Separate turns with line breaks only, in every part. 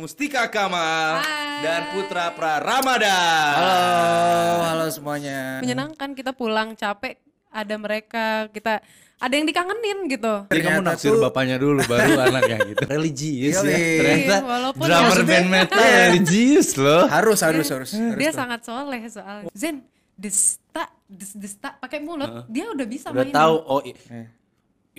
Mustika Kamal
Hai.
dan Putra Praramadhan.
Halo, halo semuanya.
Menyenangkan kita pulang capek, ada mereka, kita ada yang dikangenin gitu.
Jadi kamu
Ternyata
naksir
tuh-
bapaknya dulu baru anaknya gitu. Religius ya.
Yoi.
Ternyata
Iya, walaupun
drummer
ya-
band metal religius loh.
Harus, harus, harus. harus
Dia
tuh.
sangat soleh soalnya. Zen, desta, des, desta pakai mulut, dia udah bisa
Udah
mainin.
tahu oh i-
Eh.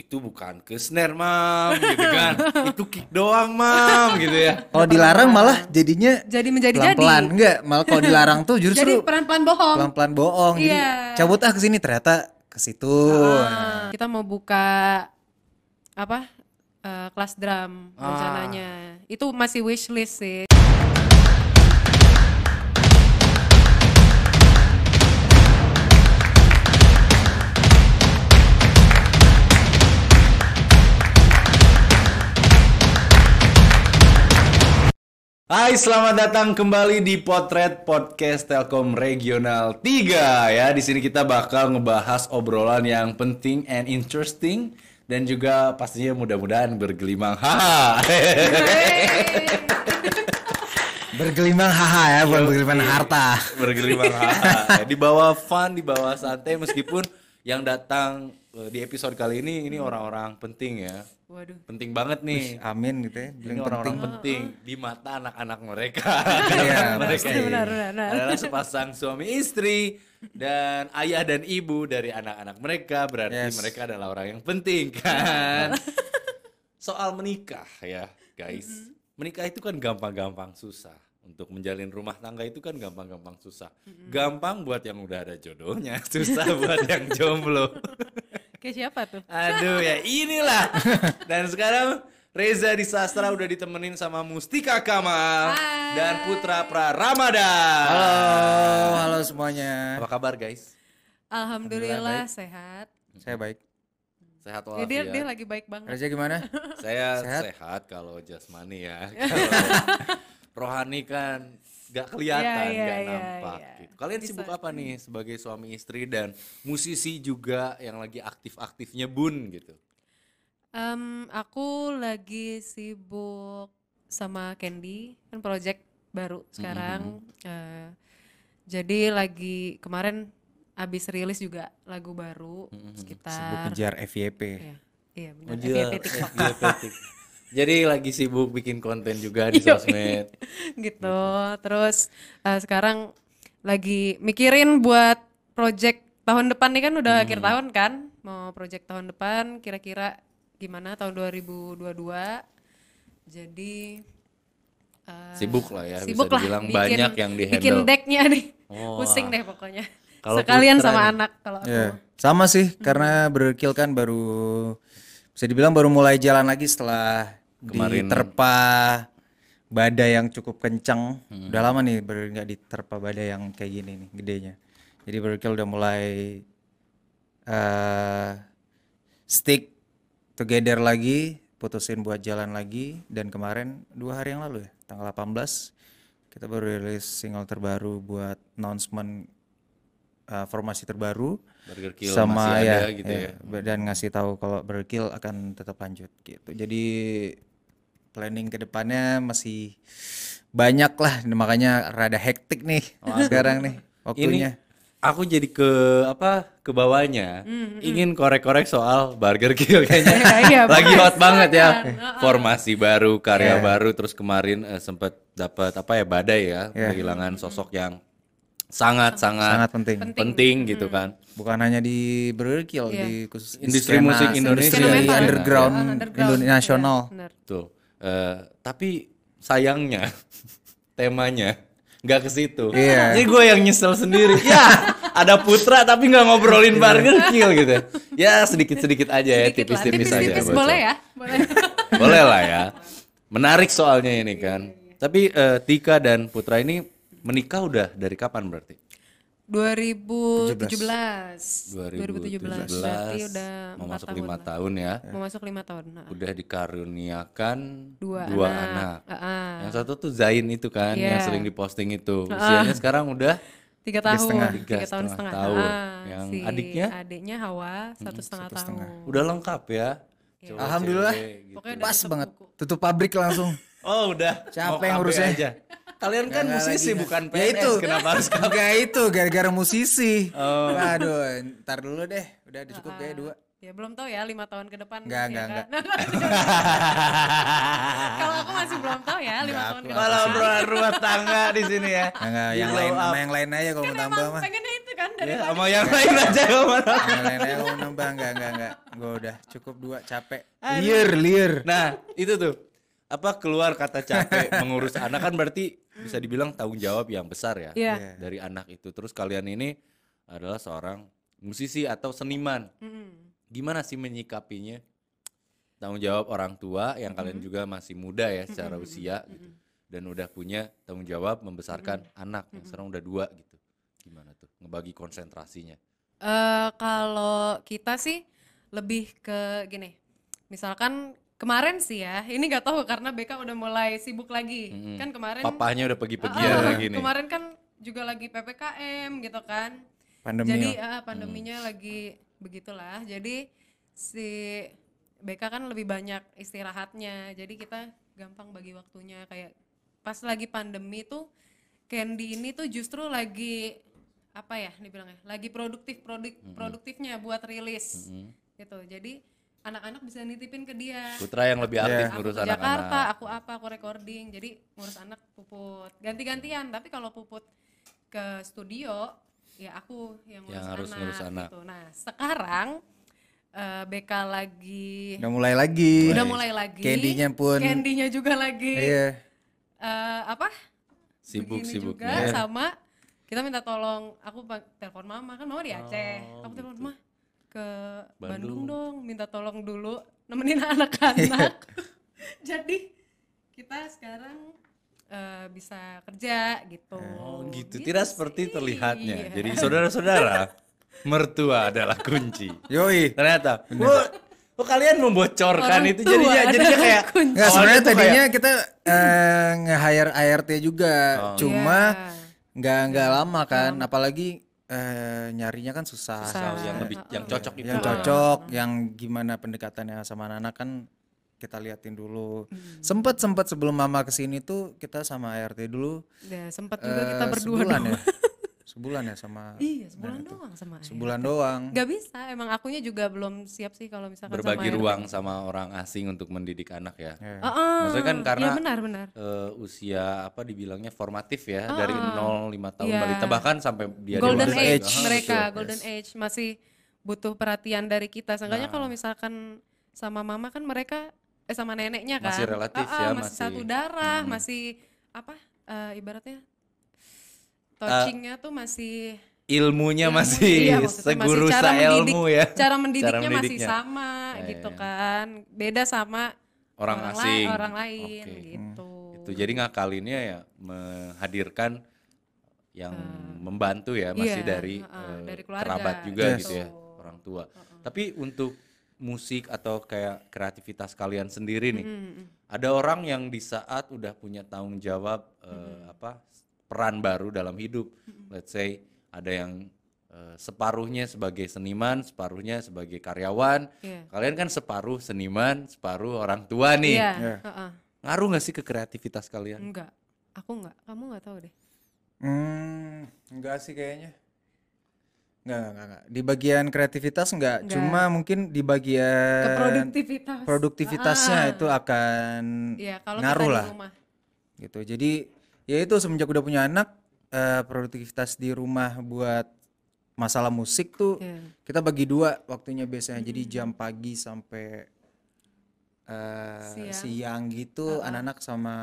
Itu bukan ke snare mam gitu kan. itu kick doang mam gitu ya.
Kalau dilarang malah jadinya
Jadi menjadi jadi.
pelan-pelan. Enggak, malah kalau dilarang tuh
Jadi
justru
pelan-pelan bohong.
pelan-pelan bohong. Jadi
Iya.
cabut ah ke sini ternyata ke situ.
Ah, kita mau buka apa? eh, kelas drum
Ah.
rencananya. Itu masih wishlist sih.
Hai, selamat datang kembali di Potret Podcast Telkom Regional 3 ya. Di sini kita bakal ngebahas obrolan yang penting and interesting dan juga pastinya mudah-mudahan bergelimang. Haha.
Bergelimang haha ya, bukan bergelimang harta.
bergelimang haha. Di bawah fun, di bawah santai meskipun yang datang di episode kali ini ini orang-orang penting ya.
Waduh.
Penting banget nih.
Amin gitu ya.
Ini
Bilang
orang-orang
penting.
penting di mata anak-anak mereka.
Iya,
mereka
Benar, benar, benar.
adalah sepasang suami istri dan ayah dan ibu dari anak-anak mereka. Berarti
Yes.
mereka adalah orang yang penting kan. Soal menikah ya guys. Menikah itu kan gampang-gampang susah. Untuk menjalin rumah tangga itu kan gampang-gampang susah. Gampang buat yang udah ada jodohnya, susah buat yang jomblo.
Kayak siapa tuh?
Aduh ya inilah. Dan sekarang Reza di Sastra udah ditemenin sama Mustika Kamal
Hai.
dan Putra Praramadhan.
Halo, halo semuanya.
Apa kabar guys?
Alhamdulillah sehat.
Saya baik.
Sehat
Ya, dia dia
walafiat.
lagi baik banget.
Reza gimana?
Saya
Sehat?
sehat, kalau jasmani ya. Kalau rohani kan gak kelihatan,
Iya, iya,
gak
iya,
nampak
iya.
gitu. Kalian
Bisa.
sibuk apa nih sebagai suami istri dan musisi juga yang lagi aktif-aktifnya bun gitu?
Em, aku lagi sibuk sama Candy kan project baru sekarang. Eh, jadi lagi kemarin abis rilis juga lagu baru
Sibuk
sekitar
kejar FYP.
Iya, iya benar.
Ngejar
FYP TikTok
FYP TikTok. Jadi lagi sibuk bikin konten juga di
Iya.
sosmed.
gitu. Terus eh, sekarang lagi mikirin buat project tahun depan nih kan udah
Hmm.
akhir tahun kan. Mau project tahun depan kira-kira gimana tahun 2022. Jadi eh,
Sibuk lah ya,
sibuk
bisa
lah
dibilang
bikin-
banyak yang di
Bikin decknya nih.
Oh,
Pusing deh pokoknya.
Kalau
Sekalian sama
nih?
anak kalau aku.
Ya, sama sih karena Berkil kan baru bisa dibilang baru mulai jalan lagi setelah
Kemarin-
diterpa badai yang cukup kencang. Udah lama nih baru nggak diterpa badai yang kayak gini nih gedenya. Jadi Berkil udah mulai eh stick together lagi, putusin buat jalan lagi dan kemarin dua hari yang lalu ya, tanggal 18 kita baru rilis single terbaru buat announcement eh, formasi terbaru
Burger Kill
sama
masih
ya,
ada gitu ya.
dan ngasih tahu kalau Berkil akan tetap lanjut gitu. Jadi planning ke depannya masih banyak lah. Makanya rada hektik nih sekarang nih waktunya.
Ini aku jadi ke apa ke bawahnya. Ingin korek-korek soal Burger Kill kayaknya.
Iya,
lagi hot banget ya. formasi baru karya baru. Terus kemarin eh, sempat dapat apa ya badai ya. Kehilangan sosok yang sangat sangat
Sangat penting.
penting, gitu kan.
Bukan hanya di Berkil di khusus
Industri
skena-
musik Indonesia.
Metal.
underground,
Ah, underground.
Indonesia nasional.
Iya, benar.
tuh Eh, tapi sayangnya temanya nggak ke situ
Iya.
jadi gue yang nyesel sendiri ya ada putra tapi nggak ngobrolin Burger Kill gitu ya sedikit sedikit aja ya tipis-tipis aja bocor.
boleh ya? Boleh.
boleh lah ya menarik soalnya ini kan tapi eh, Tika dan Putra ini menikah udah dari kapan berarti
2017. 2017. Berarti udah
mau masuk
tahun
lima
lah.
tahun ya
Mau masuk lima tahun. Nah,
udah dikaruniakan
Dua
anak,
anak. Ah,
yang satu tuh Zain itu kan yang
Iya.
sering diposting itu usianya sekarang udah
tiga tahun.
setengah.
Tiga
Tiga tahun
setengah
setengah.
tahun.
Ah,
Yang
si
adiknya?
Adiknya Hawa satu setengah tahun.
udah lengkap ya Cowok
Alhamdulillah.
cewek gitu.
Pokoknya
Pas
tutup
banget.
buku.
Tutup pabrik langsung.
Oh udah.
Capek ngurusnya.
aja. Kalian kan
Nggak
musisi
lagi.
bukan
Ya
PNS.
itu.
Kenapa harus?
Enggak itu gara-gara musisi.
Oh.
Waduh, ntar dulu deh. Udah cukup kayak dua.
Ya belum tahu ya lima tahun ke depan.
Enggak,
ya
enggak,
kan? Kalau aku masih belum tahu ya lima tahun ke depan.
Kalau rumah, rumah tangga di sini ya.
Enggak, yang lain sama yang lain aja kalau mau
Kan
tambah
emang
mah.
pengennya itu kan dari
Ya, sama yang lain aja ke mana.
Yang lain aja kalau mau nambah enggak enggak enggak. Gue udah cukup dua capek. Liar, liar.
Nah itu tuh apa keluar kata capek mengurus anak kan berarti bisa dibilang tanggung jawab yang besar ya
Iya.
dari anak itu. Terus kalian ini adalah seorang musisi atau seniman.
Mm-mm.
Gimana sih menyikapinya? Tanggung jawab orang tua yang kalian juga masih muda ya secara usia gitu. Dan udah punya tanggung jawab membesarkan anak yang sekarang udah dua gitu. Gimana tuh ngebagi konsentrasinya?
Eh, kalau kita sih lebih ke gini, misalkan kemarin sih ya, ini nggak tahu karena BK udah mulai sibuk lagi,
Mm-mm.
kan kemarin.
Papanya udah pergi-pergian
Ah,
lagi nih.
Kemarin kan juga lagi ppkm gitu kan,
Pandemi.
jadi ah, pandeminya lagi begitulah, jadi si BK kan lebih banyak istirahatnya, jadi kita gampang bagi waktunya. Kayak pas lagi pandemi tuh Candy ini tuh justru lagi apa ya dibilangnya lagi produktif produk produktifnya buat rilis. Gitu. Jadi anak-anak bisa nitipin ke dia
Putra yang lebih aktif
aku
ngurus
ke Jakarta
anak-anak.
aku apa aku recording jadi ngurus anak puput ganti-gantian tapi kalau puput ke studio ya aku yang ngurus,
Yang harus
anak,
ngurus anak.
gitu. nah sekarang eh, BK lagi
Udah mulai lagi.
udah mulai lagi
Candy-nya pun.
Candy-nya juga lagi
Iya.
eh, apa
Sibuk
begini
sibuk.
juga sama kita minta tolong aku telepon mama kan mama di Aceh
Oh,
aku telepon
gitu.
Ke
Bandung.
Bandung. dong minta tolong dulu nemenin anak-anak jadi kita sekarang eh, bisa kerja gitu
Oh gitu, tidak seperti
sih.
terlihatnya.
Iya.
Jadi saudara-saudara, mertua adalah kunci.
Yoi.
Ternyata, oh, oh kalian membocorkan
Orang
itu jadinya jadinya kayak.
Enggak
awalnya
sebenarnya tadinya
kayak,
kita eh, nge-hire ART juga,
Oh.
cuma
Iya.
nggak nggak lama kan, apalagi eh, nyarinya kan susah.
Susah.
yang lebih yang cocok itu.
Yang cocok, yang gimana pendekatannya sama anak kan kita liatin dulu.
Hmm.
Sempet sempet sebelum mama ke sini tuh kita sama ART dulu.
ya sempat juga kita
eh,
berdua
sebulan ya, sebulan ya sama.
iya sebulan doang sama ayah.
Sebulan doang.
Gak bisa, emang akunya juga belum siap sih kalau misalkan
berbagi
sama air.
ruang sama orang asing untuk mendidik anak ya.
Ya.
Heeh.
Maksudnya kan karena
Iya benar benar.
eh, usia apa dibilangnya formatif ya dari 0 5 tahun
Iya.
balita bahkan sampai dia
golden
dewasa
age
juga.
Mereka,
betul.
golden age masih butuh perhatian dari kita. Seenggaknya
Nah.
kalau misalkan sama mama kan mereka eh sama neneknya kan
Masih relatif
Ah, ah,
ya,
masih,
masih-
satu darah,
Hmm.
masih apa eh, ibaratnya touchingnya tuh masih
Ilmunya
ilmu-
masih
iya, maksudnya masih
seguru
cara mendidik-
ilmu ya.
Cara mendidiknya, masih
mendidiknya.
sama
Ya,
gitu
ya, ya.
kan. Beda sama
Orang
lai-
asing.
orang lain
Oke.
gitu.
Itu jadi ngakalinnya ya menghadirkan yang membantu ya masih
Iya,
dari, eh,
dari keluarga,
kerabat juga
Yes.
gitu ya orang tua. Tapi untuk musik atau kayak kreativitas kalian sendiri nih, ada orang yang di saat udah punya tanggung jawab eh, apa peran baru dalam hidup, let's say ada yang eh, separuhnya sebagai seniman, separuhnya sebagai karyawan.
Iya.
Kalian kan separuh seniman, separuh orang tua nih.
Iya,
Iya.
heeh.
Ngaruh nggak sih ke kreativitas kalian?
Enggak. Aku enggak. Kamu enggak tahu deh.
Hmm, enggak sih kayaknya. Enggak, enggak, enggak, enggak. Di bagian kreativitas enggak,
Enggak.
cuma mungkin di bagian
Ke produktivitas.
produktivitasnya
Ah.
itu akan
Iya, kalau
ngaruh lah
di rumah.
gitu. Jadi ya itu semenjak udah punya anak eh, produktivitas di rumah buat masalah musik tuh
Iya.
kita bagi dua waktunya biasanya. Jadi jam pagi sampai eh,
Siang.
siang. gitu anak-anak sama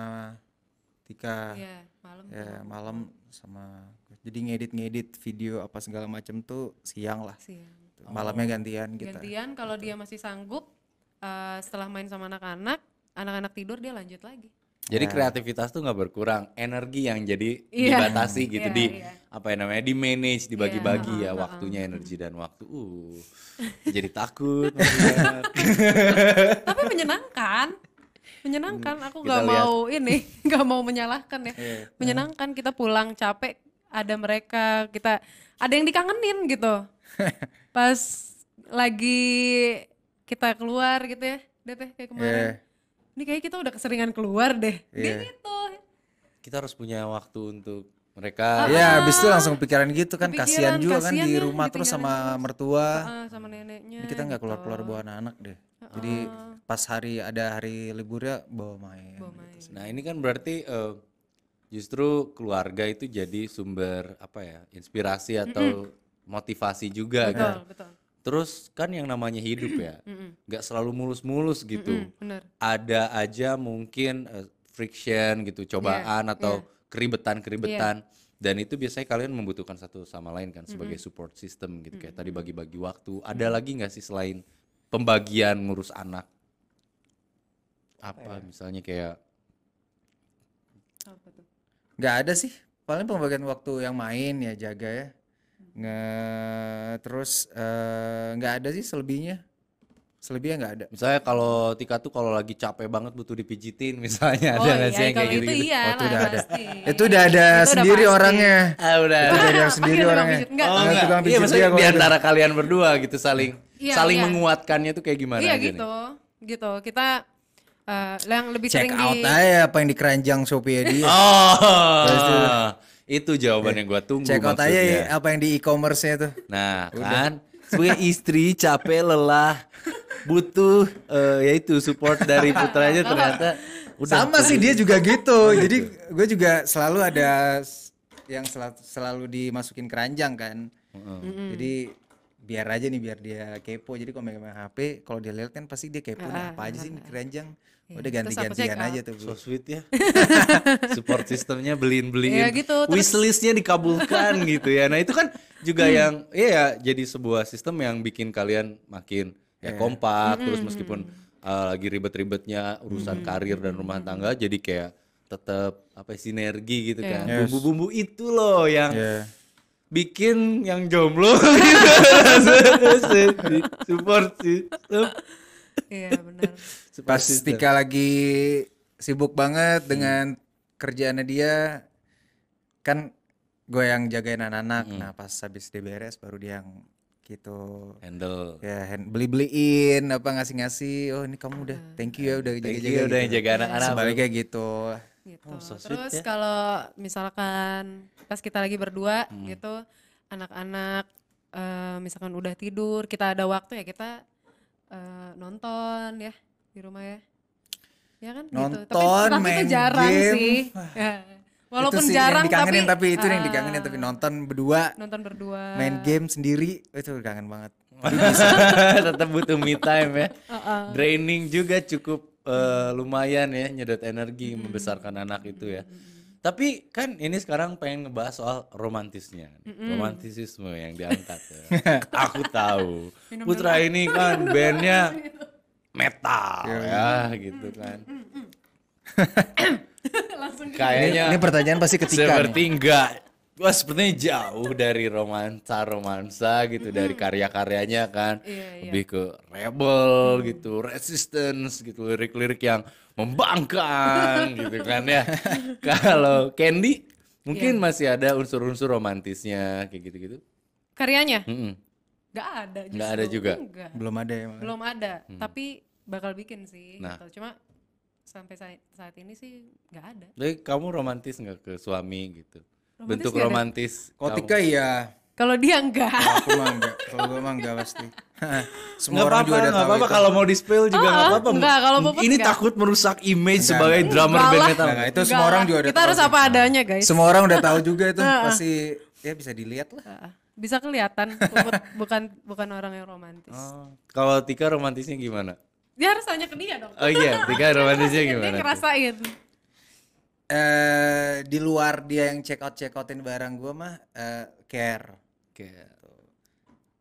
Tika
Iya, malam.
ya malam sama jadi ngedit-ngedit video apa segala macam tuh siang lah
Siang.
malamnya gantian kita
Gantian kalau dia masih sanggup eh, setelah main sama anak-anak, anak-anak tidur dia lanjut lagi.
Jadi kreativitas tuh nggak berkurang, energi yang jadi
Iya.
dibatasi gitu
Iya,
di
iya.
apa ya namanya di manage, dibagi-bagi
Iya,
ya
heeh,
waktunya, energi dan waktu. Uh, jadi takut.
Tapi menyenangkan. Menyenangkan. Aku nggak mau ini, nggak mau menyalahkan ya.
Iya.
Menyenangkan kita pulang capek, ada mereka, kita ada yang dikangenin gitu. Pas lagi kita keluar gitu ya, deh kayak kemarin.
Iya.
Ini kayak kita udah keseringan keluar deh
Iya.
gitu
Kita harus punya waktu untuk mereka.
Ya, habis itu langsung pikiran gitu kan, kasihan juga kan
kasihan
di
ya,
rumah terus sama
terus.
mertua.
Ah, sama neneknya
Ini kita nggak
gitu.
keluar-keluar bawa anak-anak deh. Jadi pas hari ada hari liburnya bawa main.
Bawa main.
Nah ini kan berarti eh, justru keluarga itu jadi sumber apa ya inspirasi atau motivasi juga
betul
kan.
betul
Terus kan yang namanya hidup ya, nggak selalu mulus-mulus gitu.
Bener
Ada aja mungkin eh, friction gitu, cobaan atau keribetan-keribetan. Dan itu biasanya kalian membutuhkan satu sama lain kan sebagai support system gitu. Kayak tadi bagi-bagi waktu. Ada lagi nggak sih selain pembagian ngurus anak? Apa misalnya kayak
apa tuh
Nggak ada sih. Paling pembagian waktu yang main ya jaga ya. Nge terus eh, nggak ada sih selebihnya. Selebihnya nggak ada.
Misalnya kalau Tika tuh kalau lagi capek banget butuh dipijitin misalnya
oh
ada nggak
iya
sih yang kayak
itu
gitu-gitu?
iya
Oh, itu udah ada. Itu udah ada
Itu udah
sendiri
pasti.
orangnya.
Ah udah.
Itu udah ada sendiri
tukang
orangnya.
pijit. Enggak,
Oh enggak.
tukang
Iya
pijit
maksudnya
dia
di antara kalian berdua gitu saling
Iya,
saling
iya.
menguatkannya tuh kayak gimana
iya
aja
gitu gitu kita eh, yang lebih
Check
sering
out
di
aja apa yang di keranjang Shopee dia.
nih? Oh. Itu jawaban yang gua tunggu
Check out aja
maksudnya.
ya, apa yang di e-commerce-nya tuh.
Nah, kan sebagai istri capek lelah butuh eh, yaitu support dari putranya ternyata udah
Sama sih dia juga gitu. Jadi gue juga selalu ada yang selalu, selalu dimasukin keranjang kan. Jadi biar aja nih biar dia kepo. Jadi kalau megang HP, kalau dia lihat kan pasti dia kepo nih apa aja sih keranjang. Udah
terus aku
ganti-gantian aja tuh.
So
Bu.
sweet ya. Support sistemnya beliin-beliin.
Iya gitu,
Wishlistnya dikabulkan gitu ya. Nah itu kan juga yang iya ya, jadi sebuah sistem yang bikin kalian makin ya kompak. Terus meskipun uh, lagi ribet-ribetnya urusan karir dan rumah tangga, jadi kayak tetap apa ya, sinergi gitu kan.
Yes.
Bumbu-bumbu itu loh yang
Iya.
bikin yang jomblo gitu. Support sistem.
iya benar
Pas. Tika lagi sibuk banget dengan kerjaannya dia, kan gue yang jagain anak-anak. Nah pas habis dia beres baru dia yang gitu
handle.
ya hand- beli-beliin apa ngasih-ngasih oh ini kamu udah thank you ya udah
Thank you udah
gitu.
jaga anak-anak.
sebaliknya gitu
gitu.
Oh, so sweet
Terus
ya.
kalau misalkan pas kita lagi berdua
Hmm.
gitu, anak-anak eh, misalkan udah tidur, kita ada waktu ya kita eh, nonton ya di rumah ya. Ya kan gitu.
Nonton,
Tapi, tapi
main
itu jarang
game.
sih. Ya. Walaupun
itu sih
jarang
yang dikangenin tapi,
tapi
itu yang
ah,
dikangenin tapi nonton berdua
nonton berdua.
main game sendiri itu kangen banget
tetap butuh me time ya. Draining juga cukup eh, lumayan ya nyedot energi membesarkan anak itu ya. Tapi kan ini sekarang pengen ngebahas soal romantisnya, romantisisme yang diangkat. Ya. Aku tahu Putra ini kan bandnya metal ya gitu kan. Kayaknya
ini pertanyaan pasti ketika nih.
seperti enggak Wah sepertinya jauh dari romansa romansa gitu dari karya-karyanya kan
Iya, iya.
lebih ke rebel gitu resistance gitu lirik-lirik yang membangkang gitu kan ya kalau Candy mungkin masih ada unsur-unsur romantisnya kayak gitu-gitu
Karyanya
Mm-mm.
nggak ada justru.
Nggak ada juga?
Enggak.
belum ada emang
Belum ada, tapi bakal bikin sih
Nah.
gitu. Cuma sampai saat, saat ini sih nggak ada.
Jadi kamu romantis nggak ke suami gitu
Romantis
bentuk
ada?
romantis
Kalau
kamu.
Tika iya
Kalau dia enggak.
aku mah enggak kalau gue mah enggak pasti semua
Nggak
orang
apa-apa,
juga udah tahu
apa-apa kalau mau di spill juga nggak
Ah,
apa-apa.
nggak, kalau Puput
Ini
nggak.
takut merusak image sebagai drummer
Enggak
band
lah.
metal.
Nggak, itu semua
Enggak
orang
lah.
juga udah
Kita
tahu
harus apa adanya, guys.
semua orang udah tahu juga itu pasti ya bisa dilihat lah
Ah, Bisa kelihatan bukan bukan orang yang romantis.
Oh, Kalau Tika romantisnya gimana?
Dia harus tanya ke dia dong.
Oh iya, Tika romantisnya
Dia
gimana? tuh?
ngerasain.
eh di luar dia yang check out check outin barang gue mah eh, care
Oke.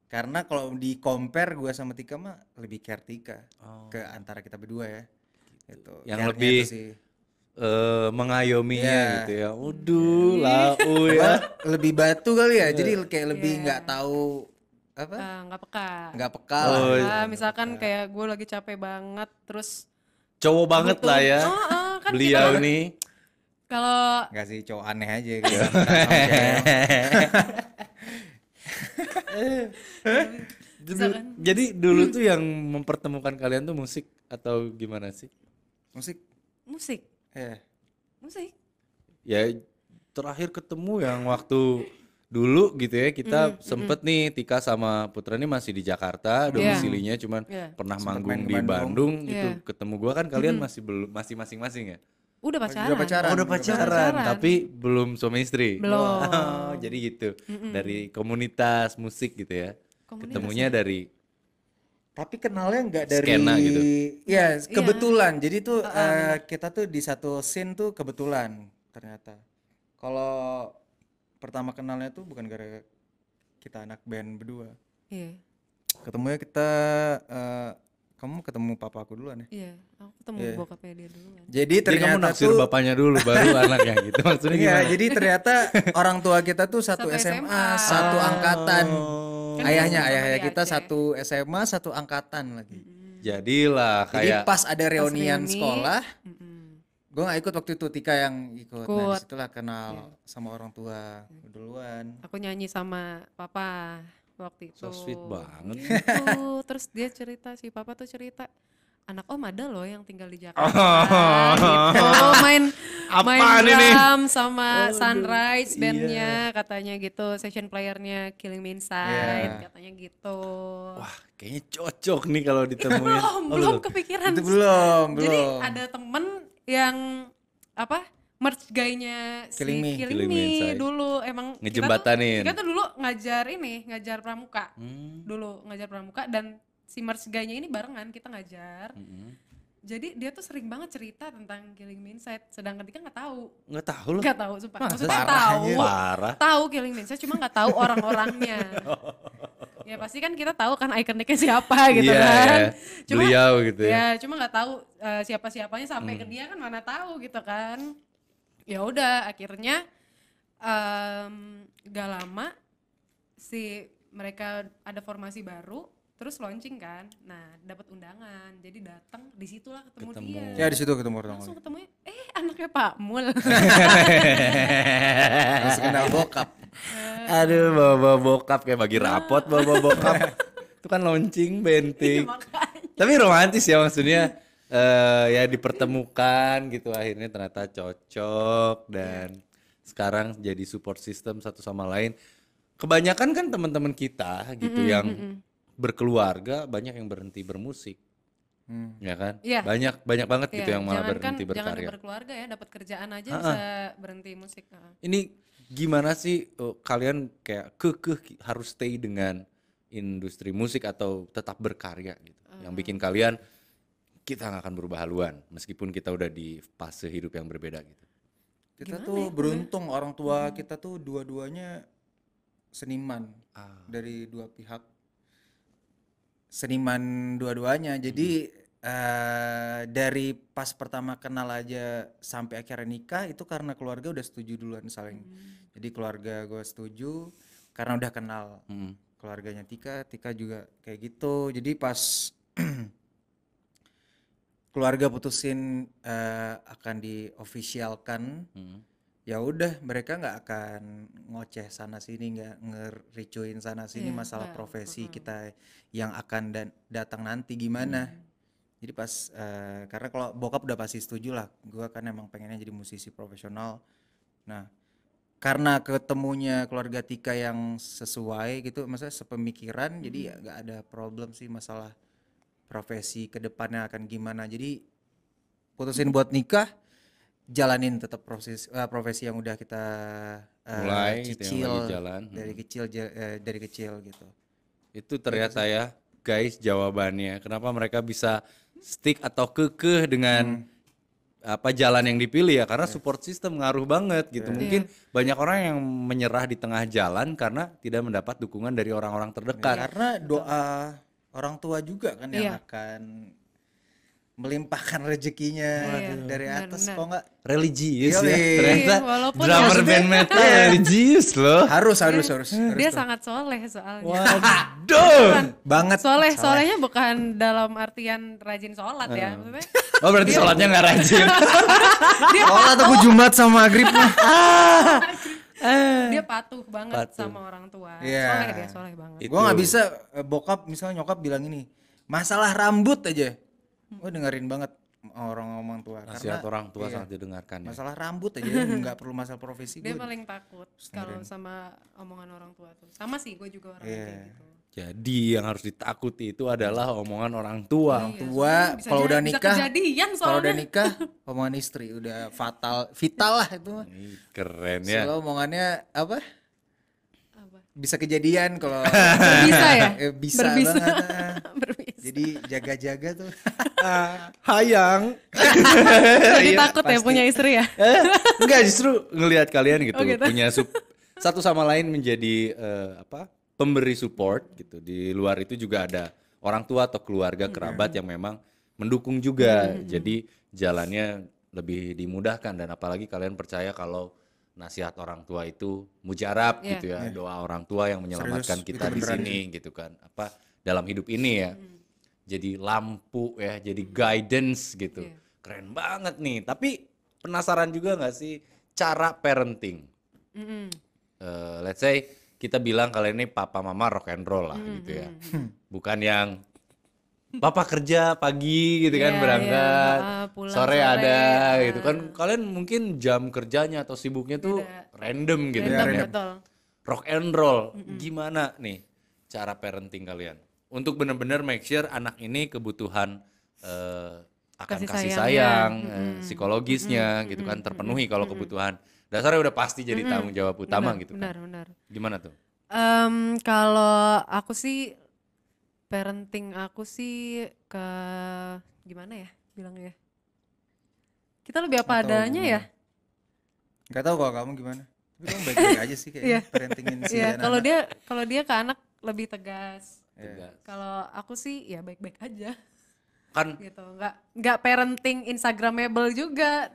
karena kalau di compare gue sama Tika mah lebih care Tika
Oh.
ke antara kita berdua ya gitu
Yang
Care-nya
lebih
sih.
Eh, mengayominya
Iya.
gitu ya. Uduh, lau ya.
Apa, lebih batu kali ya jadi kayak lebih nggak tahu apa
Ah, nggak peka.
nggak peka lah
Oh,
Ah, misalkan kayak gue lagi capek banget terus
Cowok banget lah ya.
Oh, oh, kan
Beliau nih.
kalau
nggak sih cowok aneh aja gitu.
Dulu- jadi dulu tuh yang mempertemukan kalian tuh musik atau gimana sih?
musik
musik
eh
musik
Ya terakhir ketemu yang waktu dulu gitu ya kita sempet nih Tika sama Putra ini masih di Jakarta domisilinya cuman
Iya.
pernah
Sempet
manggung di
Bandung.
Bandung gitu ketemu gua kan kalian masih belum masih masing-masing ya
udah pacaran,
udah pacaran.
Oh, udah pacaran,
pacaran.
tapi belum suami istri.
Belum.
Oh, jadi gitu. Dari komunitas musik gitu ya.
Komunitas
Ketemunya dari
tapi kenalnya nggak dari
Skena gitu.
ya kebetulan jadi tuh eh, kita tuh di satu scene tuh kebetulan ternyata kalau pertama kenalnya tuh bukan gara kita anak band berdua
iya
ketemunya kita eh, kamu ketemu papa aku duluan ya
iya aku ketemu bokapnya dia duluan
jadi
Jadi kamu
ternyata
naksir
tuh
bapaknya dulu baru anaknya gitu. Maksudnya
Iya,
gimana?
jadi ternyata orang tua kita tuh satu,
Satu
SMA,
SMA.
satu angkatan.
Kan
Ayahnya, ayahnya kita
Aceh.
satu SMA, satu angkatan lagi.
Jadilah
Jadi
kayak
pas ada reunian
reuni,
sekolah,
Mm-mm.
Gue nggak ikut waktu itu Tika yang ikut. Nah,
Ikut.
di situlah kenal sama orang tua duluan.
aku nyanyi sama papa waktu itu
so sweet banget.
gitu terus dia cerita si papa tuh cerita anak om ada loh yang tinggal di Jakarta gitu main main
ini?
drum sama Sunrise bandnya katanya gitu session playernya Killing Me Inside
Iya.
katanya gitu
Wah, kayaknya cocok nih kalau ditemuin.
belum
Oh,
belum kepikiran
Itu belum,
jadi
belum.
ada temen yang apa merch guy-nya si
Killing Me.
Killing,
Killing Me
dulu emang kita tuh-
Ngejembatanin.
kita tuh dulu ngajar ini ngajar pramuka
Hmm.
dulu ngajar pramuka dan si merch guy-nya ini barengan kita ngajar
Mm-mm.
jadi dia tuh sering banget cerita tentang Killing Me Inside sedangkan kita nggak tahu
Nggak tahu loh.
nggak tahu sumpah
Masa
maksudnya
parah
tahu
aja.
Parah.
tahu Killing Me Inside cuma nggak tahu orang-orangnya ya pasti kan kita tahu kan ikoniknya siapa gitu
Iya,
kan
iya.
cuma
Beliau gitu ya.
ya cuma nggak tahu eh, siapa siapanya sampai ke dia kan mana tahu gitu kan. Ya udah akhirnya em, gak lama si mereka ada formasi baru terus launching kan. Nah dapat undangan. Jadi datang di situlah ketemu,
Ketemu.
dia.
Ya di situ ketemu orang
langsung ketemu eh anaknya Pak Mul.
Langsung kenal bokap.
Aduh, bawa-bawa bokap kayak bagi rapot bawa-bawa bokap. Itu kan launching bentik. Tapi romantis ya maksudnya eh ya dipertemukan gitu akhirnya ternyata cocok dan sekarang jadi support system satu sama lain. Kebanyakan kan teman-teman kita gitu yang berkeluarga banyak yang berhenti bermusik.
Hmm.
Ya kan?
Iya.
Banyak banyak banget gitu
Iya,
yang malah
jangankan-
berhenti
jangan
berkarya.
berkeluarga ya dapat kerjaan aja bisa berhenti musik Heeh.
Ini gimana sih oh, kalian kayak kekeh harus stay dengan industri musik atau tetap berkarya gitu? Yang bikin kalian kita nggak akan berubah haluan meskipun kita udah di fase hidup yang berbeda gitu.
Kita
Gimana
tuh
ya,
beruntung orang tua kita tuh dua-duanya seniman
Ah.
dari dua pihak. Seniman dua-duanya. Jadi eh, dari pas pertama kenal aja sampai akhirnya nikah itu karena keluarga udah setuju duluan saling. Jadi keluarga gue setuju karena udah kenal
Mm.
keluarganya Tika, Tika juga kayak gitu. Jadi pas keluarga putusin eh, akan diofisialkan,
Mm.
ya udah mereka nggak akan ngoceh sana sini, nggak ngericuin sana sini
Iya,
masalah
nggak,
profesi kita yang akan dan datang nanti gimana. Jadi pas eh, karena kalau bokap udah pasti setuju lah, gua kan emang pengennya jadi musisi profesional. Nah karena ketemunya keluarga Tika yang sesuai gitu, maksudnya sepemikiran, jadi ya nggak ada problem sih masalah profesi ke depannya akan gimana. Jadi putusin buat nikah, jalanin tetap proses eh, profesi yang udah kita eh,
Mulai gitu
cicil
lagi jalan.
dari kecil ja- eh, dari kecil gitu.
Itu ternyata ya guys jawabannya. Kenapa mereka bisa stick atau kekeh dengan apa jalan yang dipilih ya karena support system ngaruh banget gitu. Mungkin banyak orang yang menyerah di tengah jalan karena tidak mendapat dukungan dari orang-orang terdekat.
Karena doa orang tua juga kan yang
Iya.
akan melimpahkan rezekinya dari
benar,
atas
benar.
kok nggak
Religius ya. Ternyata
Iya, walaupun
drummer band metal religius loh.
harus harus harus, harus
dia
tuh.
sangat soleh soalnya
Waduh.
banget
soleh solehnya bukan dalam artian rajin sholat ya maksudnya
Oh berarti sholatnya nggak rajin.
Sholat aku Jumat sama maghrib mah.
dia patuh banget
Patuh.
sama orang tua
Iya.
soleh dia soleh banget
Itu.
Gua nggak bisa eh, bokap misalnya nyokap bilang ini masalah rambut aja. Gue dengerin banget orang ngomong tua
Nasihat
karena
orang tua
iya,
sangat didengarkan ya.
masalah rambut aja nggak perlu masalah profesi
dia
gue
paling takut kalau sama omongan orang tua tuh sama sih gue juga orang
Iya.
kayak gitu
Jadi yang harus ditakuti itu adalah omongan orang tua.
Iya,
tua
bisa
kalau udah nikah kalau udah nikah omongan istri udah fatal vital lah itu
keren ya.
Soalnya omongannya apa
Apa?
bisa kejadian kalau
bisa ya
eh, bisa
Berbisa.
banget ah.
Berbisa.
jadi jaga-jaga tuh
Hayang.
Jadi
Iya,
takut ya
pasti.
punya istri ya
Eh, enggak justru ngelihat kalian gitu,
Oh, gitu.
punya sup- satu sama lain menjadi eh, apa pemberi support gitu. Di luar itu juga ada orang tua atau keluarga kerabat yang memang mendukung juga. Jadi jalannya lebih dimudahkan dan apalagi kalian percaya kalau nasihat orang tua itu mujarab
Iya.
gitu ya. Doa orang tua yang menyelamatkan
Serius,
kita di sini gitu kan. Apa dalam hidup ini ya. Jadi lampu ya jadi guidance gitu.
Iya.
keren banget nih. Tapi penasaran juga nggak sih cara parenting?
Mm-mm.
Eh, let's say kita bilang kalian ini papa mama rock and roll lah gitu ya. bukan yang papa kerja pagi gitu kan
Iya,
berangkat
iya. Ah, pulang
sore,
sore,
ada
ah.
gitu kan. Kalian mungkin jam kerjanya atau sibuknya tuh random gitu
Random,
kan ya.
betul.
Rock and roll. Gimana nih cara parenting kalian? Untuk benar-benar make sure anak ini kebutuhan eh, akan
Kasih
kasih,
sayangnya.
sayang eh, psikologisnya gitu kan terpenuhi kalau kebutuhan dasarnya udah pasti jadi tanggung jawab utama
benar,
gitu
benar
kan
benar
gimana tuh
Em, kalau aku sih parenting aku sih ke gimana ya bilangnya ya? Kita lebih apa
tahu
adanya ya?
nggak tahu kalau kamu gimana tapi kamu baik-baik aja sih
Iya.
kayaknya parentingin si
Iya,
anak.
kalau dia kalau dia ke anak lebih tegas.
Tegas.
Kalau aku sih ya baik-baik aja
kan
gitu. Nggak nggak parenting instagramable juga.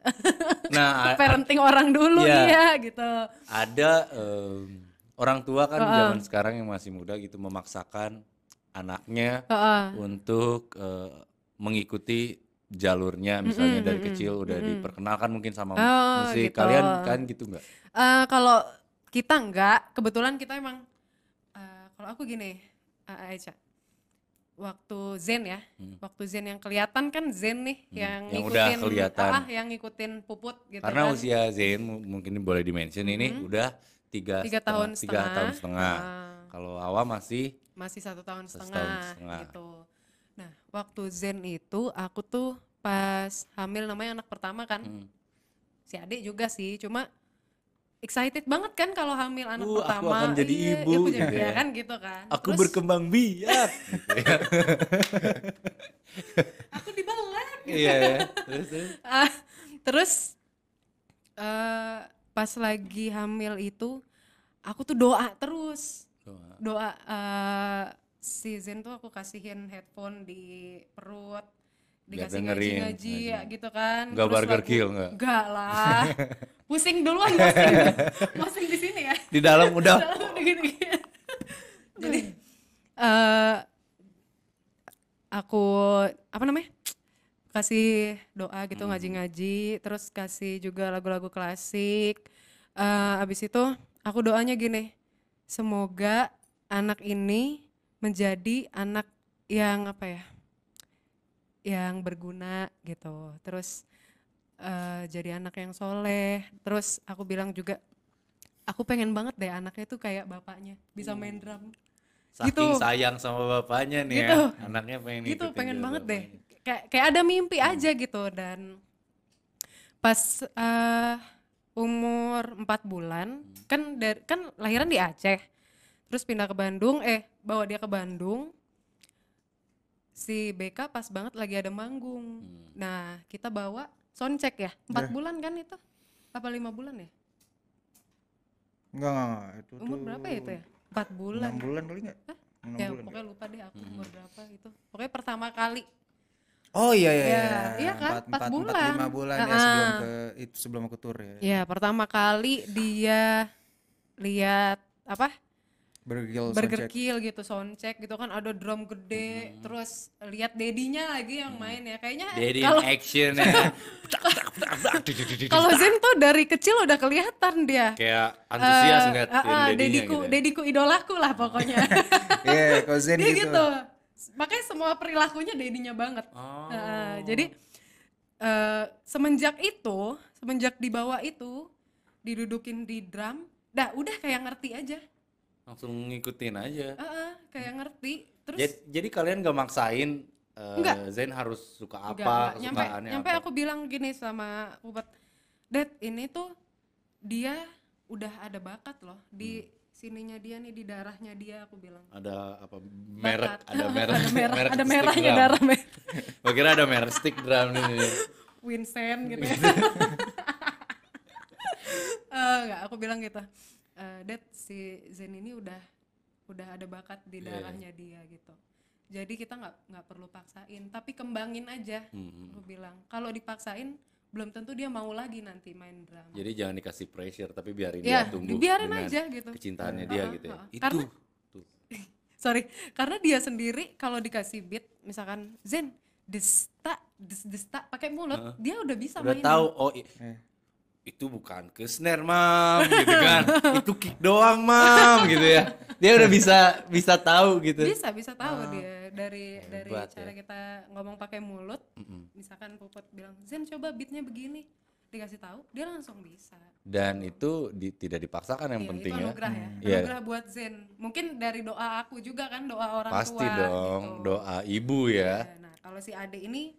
nah
parenting orang dulu
Iya.
dia gitu.
ada em, orang tua kan zaman sekarang yang masih muda gitu memaksakan anaknya
Heeh.
untuk eh, mengikuti jalurnya misalnya dari kecil udah diperkenalkan mungkin sama
Oh,
musik
gitu.
kalian kan gitu nggak
Eh, kalau kita enggak, kebetulan kita emang eh, kalau aku gini, eh, Aicha, waktu Zen ya, waktu Zen yang kelihatan kan Zen nih yang,
Hmm. yang udah
ngikutin,
kelihatan.
ah, yang ngikutin puput gitu
karena
kan.
usia mu- mungkin boleh dimention ini udah tiga,
Tiga
setengah-
tahun
tiga
setengah.
tahun setengah
Ah.
kalau Awa masih
masih satu tahun
Satu
setengah,
tahun setengah.
gitu. Nah, waktu Zen itu aku tuh pas hamil namanya anak pertama kan,
Hmm.
si adik juga sih, cuma excited banget kan kalau hamil anak
Uh, aku
pertama.
akan jadi
Iya,
ibu,
aku jadi-
gitu
ya kan gitu kan.
aku
Terus
berkembang biak gitu ya.
aku dibelek.
iya ya. terus, terus.
Ah, terus eh, pas lagi hamil itu aku tuh doa terus
Doa.
doa eh, si Zen tuh aku kasihin headphone di perut dikasih ngaji-ngaji ya gitu kan.
Nggak
Terus
burger kill, nggak?
nggak lah. Pusing duluan pusing. Pusing di sini ya.
Di dalam udah.
Udah gini-gini. jadi eh aku apa namanya? Kasih doa gitu
Hmm.
ngaji-ngaji terus kasih juga lagu-lagu klasik. Eh abis itu aku doanya gini semoga anak ini menjadi anak yang apa ya yang berguna gitu. Terus eh, jadi anak yang soleh. Terus aku bilang juga aku pengen banget deh anaknya tuh kayak bapaknya bisa main drum.
Saking
Gitu.
sayang sama bapaknya nih
Gitu.
ya anaknya pengen
gitu pengen banget deh.
bapaknya.
kayak kayak ada mimpi aja gitu. Dan pas eh, umur empat bulan kan dari kan lahiran di Aceh. Terus pindah ke Bandung eh bawa dia ke Bandung si BK pas banget lagi ada manggung. Nah kita bawa soundcheck ya. Empat bulan kan itu? Apa lima bulan ya?
Enggak enggak, enggak. itu
umur
tuh
berapa ya itu ya? Empat bulan
enam bulan. kali nggak? Enam
ya
bulan
pokoknya lupa deh aku umur berapa itu. Pokoknya pertama kali.
Oh iya iya
Ya,
iya.
iya kan,
empat,
empat
empat, empat,
bulan.
lima bulan ya sebelum ke itu sebelum aku tur ya.
Ya, pertama kali dia lihat apa?
Burger
Burger. Kill gitu, soundcheck gitu kan ada drum gede, terus lihat dedinya lagi yang main ya. Kayaknya
Daddy
kalau
action ya
kalau Zen tuh dari kecil udah kelihatan dia.
kayak antusias
Eh,
ngeliat
ah, ah,
dedinya
dediku,
gitu ya.
dediku idolaku lah pokoknya.
Iya, kalau Zen
dia
gitu.
gitu. Makanya semua perilakunya dedinya banget.
Oh.
Ah, jadi eh, semenjak itu semenjak dibawa itu didudukin di drum dah udah kayak ngerti aja
langsung ngikutin aja
Heeh, kayak ngerti terus
jadi, jadi kalian gak maksain
Enggak.
Zain harus suka apa
enggak. nyampe nyampe
apa
aku bilang gini sama Pupet Dad ini tuh dia udah ada bakat loh di
Hmm.
sininya dia nih di darahnya dia aku bilang
ada apa merek
Bakat.
ada merek
ada merah
merek
ada merahnya
drum.
darah merah
kira ada merek stick drum ini
Vincent gitu ya Eh, enggak aku bilang gitu "Eh, Dad si Zen ini udah udah ada bakat di
Iya, iya.
darahnya dia gitu jadi kita nggak nggak perlu paksain tapi kembangin aja
Hmm,
aku bilang kalau dipaksain belum tentu dia mau lagi nanti main drum
jadi jangan dikasih pressure tapi biarin
ya
dia tumbuh dengan
aja gitu
kecintaannya dia
Heeh,
gitu ya
heeh.
itu
Karena-
tuh
sorry karena dia sendiri kalau dikasih beat misalkan Zen desta des desta pakai mulut dia udah bisa
udah
mainin.
tahu oh i-
Eh.
Itu bukan ke snare mam gitu kan. Itu kick doang mam gitu ya. Dia udah bisa bisa tahu gitu.
Bisa bisa tahu dia. Dari dari
Hebat
cara
ya.
kita ngomong pakai mulut misalkan puput bilang Zen coba beatnya begini. Dikasih tahu dia langsung bisa.
Dan itu di- tidak dipaksakan yang
Iya,
penting
itu
ya.
anugerah ya.
Iya.
anugerah buat Zen. Mungkin dari doa aku juga kan doa orang
pasti
tua
dong
gitu.
doa ibu ya.
Iya, nah kalau si Ade ini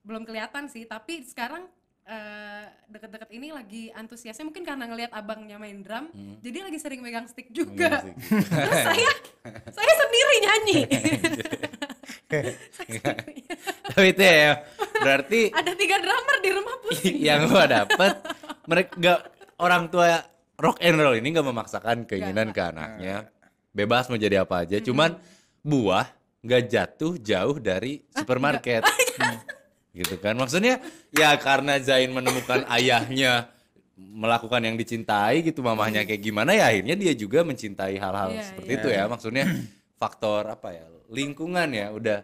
belum kelihatan sih tapi sekarang eh, deket-deket ini lagi antusiasnya mungkin karena ngelihat abangnya main drum jadi lagi sering megang stick juga. terus saya saya sendiri nyanyi. Sendiri.
tapi itu ya berarti
ada tiga drummer di rumah pusing.
Yang gua dapet mereka nggak orang tua rock and roll ini nggak memaksakan keinginan ke anaknya. Bebas mau jadi apa aja cuman buah nggak jatuh jauh dari supermarket. Hmm. Gitu kan. Maksudnya ya karena Zain menemukan ayahnya melakukan yang dicintai gitu mamahnya kayak gimana ya akhirnya dia juga mencintai hal-hal
Iya,
seperti
iya.
itu ya. Maksudnya faktor apa ya lingkungan ya udah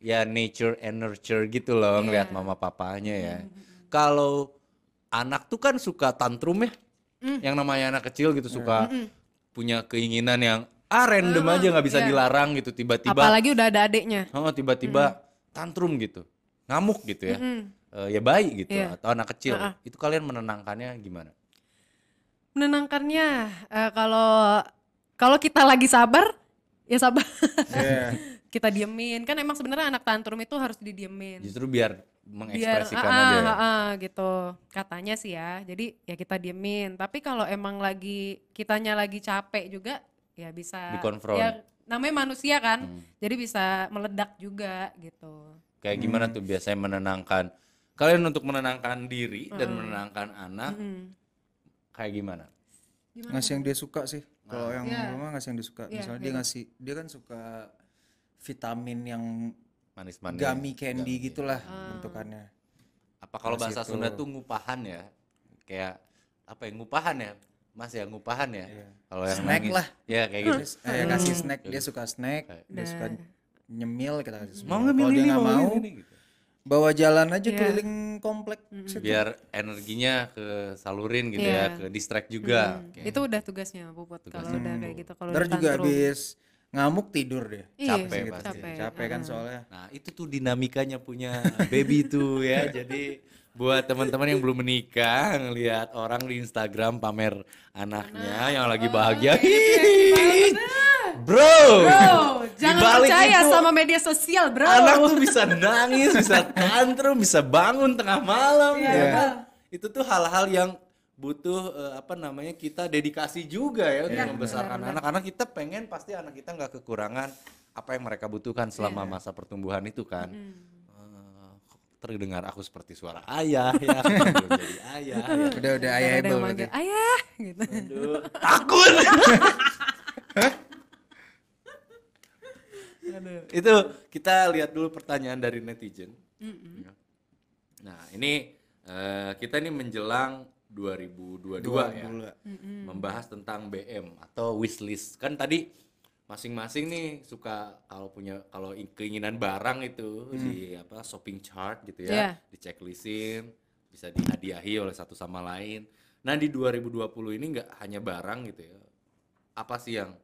ya nature and nurture gitu loh ngelihat mama papanya ya. Kalau anak tuh kan suka tantrum ya yang namanya anak kecil gitu suka punya keinginan yang ah random aja nggak bisa
iya.
dilarang gitu tiba-tiba
apalagi udah ada adeknya
oh tiba-tiba tantrum gitu ngamuk gitu ya. Eh, ya bayi gitu
Iya.
atau anak kecil. Itu kalian menenangkannya gimana?
Menenangkannya eh, kalau kalau kita lagi sabar ya sabar.
Iya.
kita diemin. Kan emang sebenarnya anak tantrum itu harus didiemin.
Justru biar
biar
mengekspresikan
ah,
aja ya.
gitu. Katanya sih ya. Jadi ya kita diemin. Tapi kalau emang lagi kitanya lagi capek juga ya bisa.
Dikonfront.
ya namanya manusia kan.
Hmm.
jadi bisa meledak juga gitu
kayak gimana tuh biasanya menenangkan kalian untuk menenangkan diri dan menenangkan anak
Hmm.
kayak gimana?
Gimana
ngasih yang dia suka sih. Kalau yang
Iya.
rumah ngasih yang dia suka.
Iya,
misalnya dia ngasih dia kan suka vitamin yang
manis-manis
gummy candy
Ah.
gitulah bentukannya.
Apa kalau bahasa
itu.
Sunda tuh ngupahan ya? Kayak apa ya ngupahan ya? Mas ya ngupahan ya? Kalau yang
Snack
nangis.
lah.
ya kayak gitu.
Eh, ya kasih snack. Dia suka snack. Dia suka
Nah.
Nyemil kita kasih
mau
semua.
ngambil
kalau dia
ini
nggak
mau
mau
ini gitu.
bawa jalan aja
Iya.
keliling komplek situ.
biar energinya ke salurin gitu
Iya.
ya ke distract juga
Hmm, itu udah tugasnya Puput kalau udah kayak gitu kalau
ntar
udah
juga
tantrum.
habis ngamuk tidur deh
Iya,
capek
Gitu.
pasti.
capek.
capek kan soalnya
Nah, itu tuh dinamikanya punya baby tuh ya. Jadi buat teman-teman yang belum menikah ngelihat orang di Instagram pamer anaknya yang lagi bahagia. Hihihi. Bro,
Bro, jangan percaya
itu,
sama media sosial, bro.
Anak tuh bisa nangis, bisa tantrum, bisa bangun tengah malam
Iya,
ya kan? Itu tuh hal-hal yang butuh eh, apa namanya kita dedikasi juga ya untuk membesarkan anak karena kita pengen pasti anak kita nggak kekurangan apa yang mereka butuhkan selama
Iya.
masa pertumbuhan itu kan Eh, terdengar aku seperti suara ayah ya belum jadi ayah ya.
udah udah ayah itu
manggil, ayah gitu.
Aduh, takut itu kita lihat dulu pertanyaan dari netizen. Ya. nah ini eh, kita ini menjelang 2022 ya. Membahas tentang BM atau wishlist. Kan tadi masing-masing nih suka kalau punya kalau keinginan barang itu di apa shopping chart gitu ya. Di checklistin bisa dihadiahi oleh satu sama lain. Nah di 2020 ini nggak hanya barang gitu ya. Apa sih yang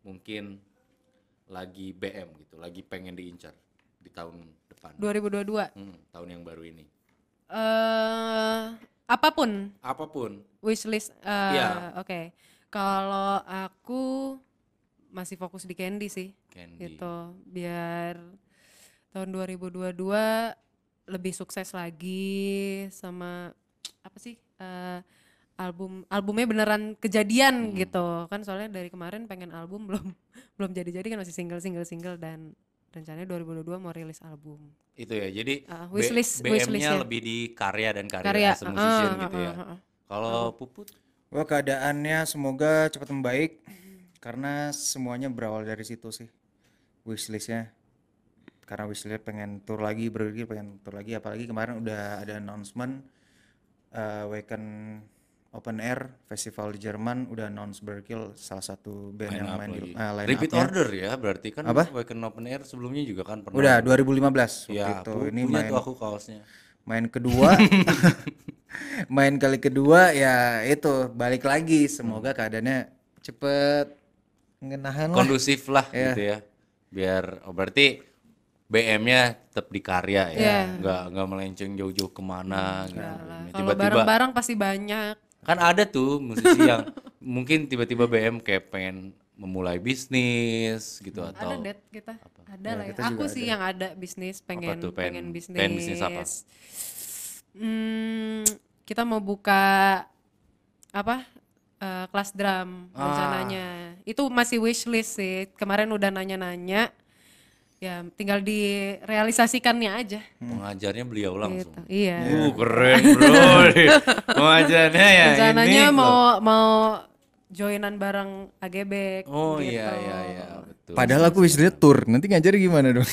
mungkin lagi BM gitu lagi pengen diincar di tahun depan
2022.
Hmm, tahun yang baru ini
eh apa
pun Apa pun.
wishlist eh
Iya.
oke. Kalau aku masih fokus di Candy sih.
Candy.
Gitu. Biar tahun 2022 lebih sukses lagi sama apa sih? eh album albumnya beneran kejadian gitu kan soalnya dari kemarin pengen album belum belum jadi-jadi kan masih single single single dan rencananya 2022 mau rilis album
Itu ya. Jadi
Ah,
B-
wishlist-
BM-nya
wishlist-nya.
lebih di karya dan karya,
karya
as a musician
ah,
gitu
ah,
ya.
ah, ah.
Kalau Puput
Wah keadaannya semoga cepat membaik karena semuanya berawal dari situ sih wishlistnya karena wishlist pengen tour lagi berpikir pengen tour lagi apalagi kemarin udah ada announcement uh, Waken Open Air Festival di Jerman udah announce Berkil salah satu band
line
yang main di
lagi.
uh, line
Repeat order ya berarti kan
Apa?
Waken Open Air sebelumnya juga kan pernah.
udah 2015 waktu
Ya,
itu ini
punya
main
tuh aku kaosnya.
main kedua main kali kedua ya itu balik lagi semoga keadaannya cepet ngenahan lah
Kondusif lah
Iya.
gitu ya. Biar oh berarti BM-nya tetap di karya ya,
Iya.
nggak nggak melenceng jauh-jauh ke mana gitu.
Kalau
Tiba-tiba
bareng-bareng pasti banyak
kan ada tuh musisi yang mungkin tiba-tiba BM kayak pengen memulai bisnis gitu
ada
atau
det kita ada
Ya,
lah ya. aku sih yang ada bisnis pengen
tuh? Pengen-
pengen bisnis
pengen bisnis apa?
Hmm, kita mau buka apa eh, kelas drum
Ah.
rencananya itu masih wishlist sih kemarin udah nanya-nanya ya tinggal direalisasikannya aja
pengajarnya beliau langsung.
gitu iya
Uh, keren bro. Pengajarnya ya
rencananya
ini.
mau mau joinan bareng AGB
Oh
gitu.
iya iya iya betul.
padahal aku wishlistnya tour nanti ngajar gimana dong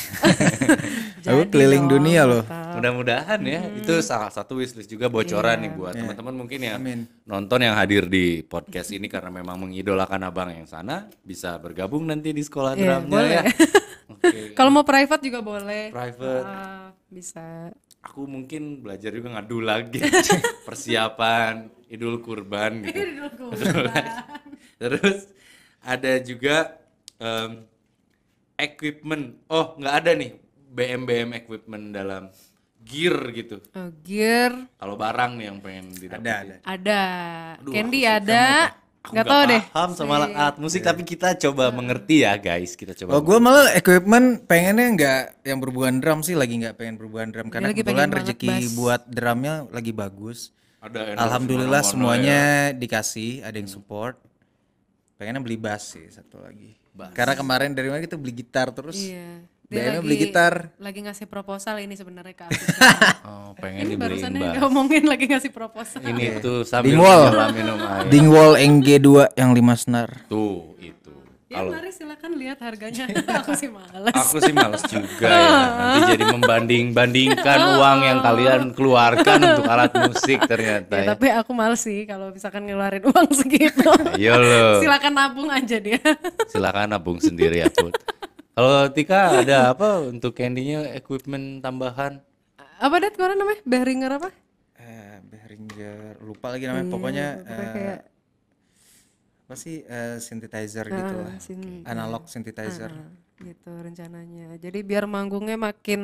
aku keliling
dong,
dunia loh.
Mudah-mudahan ya itu salah satu wishlist juga bocoran nih buat teman-teman mungkin yang
Amin.
nonton yang hadir di podcast ini karena memang mengidolakan abang yang sana bisa bergabung nanti di sekolah drumnya
boleh.
ya. Oke.
Kalau mau private juga boleh.
Private.
Ah, bisa.
Aku mungkin belajar juga ngadu lagi persiapan Idul Kurban gitu. Terus ada juga em, equipment. Oh, nggak ada nih BM BM equipment dalam gear gitu.
Oh, gear
Kalau barang nih yang pengen didapetin.
ada ada
ada.
Aduh,
Candy ada.
Aku
Nggak tahu deh.
paham sama alat musik tapi kita coba mengerti ya guys. Kita coba.
Oh gue malah equipment pengennya nggak yang berhubungan drum sih lagi nggak pengen berhubungan drum karena
lagi
kebetulan rezeki
bass.
buat drumnya lagi bagus.
ada
Alhamdulillah semuanya
ya.
dikasih, ada yang support. Pengennya beli bass sih satu lagi. Karena kemarin dari mana kita beli gitar terus.
Iya.
BM-nya beli gitar.
Lagi ngasih proposal ini sebenarnya ke aku.
Oh, pengen
ini
dibeliin
barusan
bass.
ngomongin lagi ngasih proposal.
Ini tuh sambil
Dingwall.
minum air.
Dingwall NG2 yang 5 senar.
Tuh itu.
Ya
Kalau
mari silakan lihat harganya. aku sih males.
aku sih males juga ya. Nanti jadi membanding-bandingkan uang yang kalian keluarkan untuk alat musik ternyata
Ya,
ya.
tapi aku males sih kalau misalkan ngeluarin uang segitu.
Ayo lo.
silakan nabung aja dia.
Silakan nabung sendiri ya, Put. Kalau Tika ada apa untuk candy-nya equipment tambahan?
apa det kemarin namanya? Behringer apa?
Eh, Behringer lupa lagi namanya pokoknya
pokoknya
eh,
kayak-
apa sih eh, synthesizer gitu lah.
sin-
Analog synthesizer.
Ah, gitu rencananya. Jadi biar manggungnya makin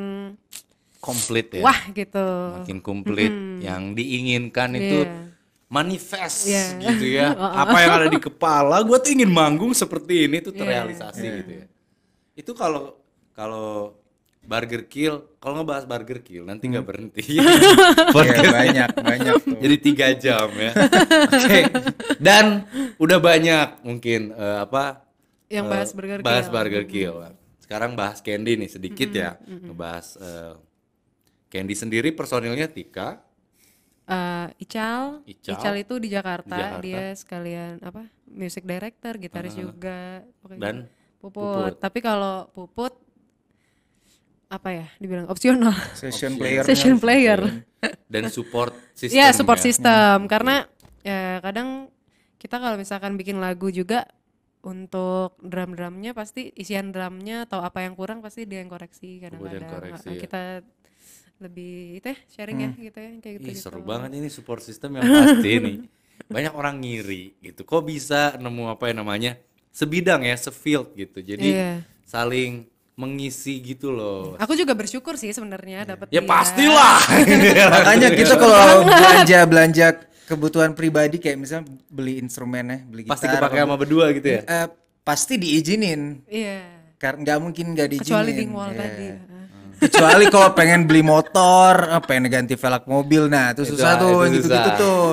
Komplit ya.
wah gitu.
Makin komplit. Yang diinginkan itu
Iya.
manifest
Iya.
gitu ya. Apa yang ada di kepala, gue tuh ingin manggung seperti ini tuh
Iya.
terrealisasi gitu ya. Itu kalau kalau Burger Kill, kalau ngebahas Burger Kill nanti nggak berhenti.
Iya, banyak banyak tuh.
Jadi tiga jam ya. Oke. Dan udah banyak mungkin eh, apa?
Yang
eh,
bahas Burger
bahas
Kill.
Burger Kill. Sekarang bahas Candy nih sedikit ya. Ngebahas eh, Candy sendiri personilnya Tika.
Eh, Ical,
Ical.
Ical, itu di Jakarta,
Di Jakarta.
dia sekalian apa? Music director, gitaris juga. pokoknya.
Dan
Puput.
Puput.
Tapi kalau Puput apa ya? Dibilang opsional.
Session player.
Session player.
dan support system.
Iya, support
ya.
system. Karena ya kadang kita kalau misalkan bikin lagu juga untuk drum-drumnya pasti isian drumnya atau apa yang kurang pasti dia yang koreksi kadang-kadang.
koreksi,
Uh,
ya.
Kita lebih itu ya sharing ya gitu ya kayak gitu.
Ih, seru banget ini support system yang pasti nih. Banyak orang ngiri gitu. Kok bisa nemu apa ya namanya? Sebidang ya, sefield gitu. Jadi
Iya.
saling mengisi gitu loh.
Aku juga bersyukur sih sebenarnya dapat
Ya
dia.
pastilah.
Makanya kita kalau belanja belanja kebutuhan pribadi kayak misalnya beli instrumennya, beli gitar.
Pasti kepake sama berdua gitu ya.
Eh, pasti diizinin.
Iya.
Karena nggak mungkin nggak diizinin.
Kecuali dingwall
Iya.
tadi.
Kecuali kalau pengen beli motor, eh, pengen ganti velg mobil, nah itu
Itu-
susah tuh,
itu
gitu-gitu
susah.
tuh.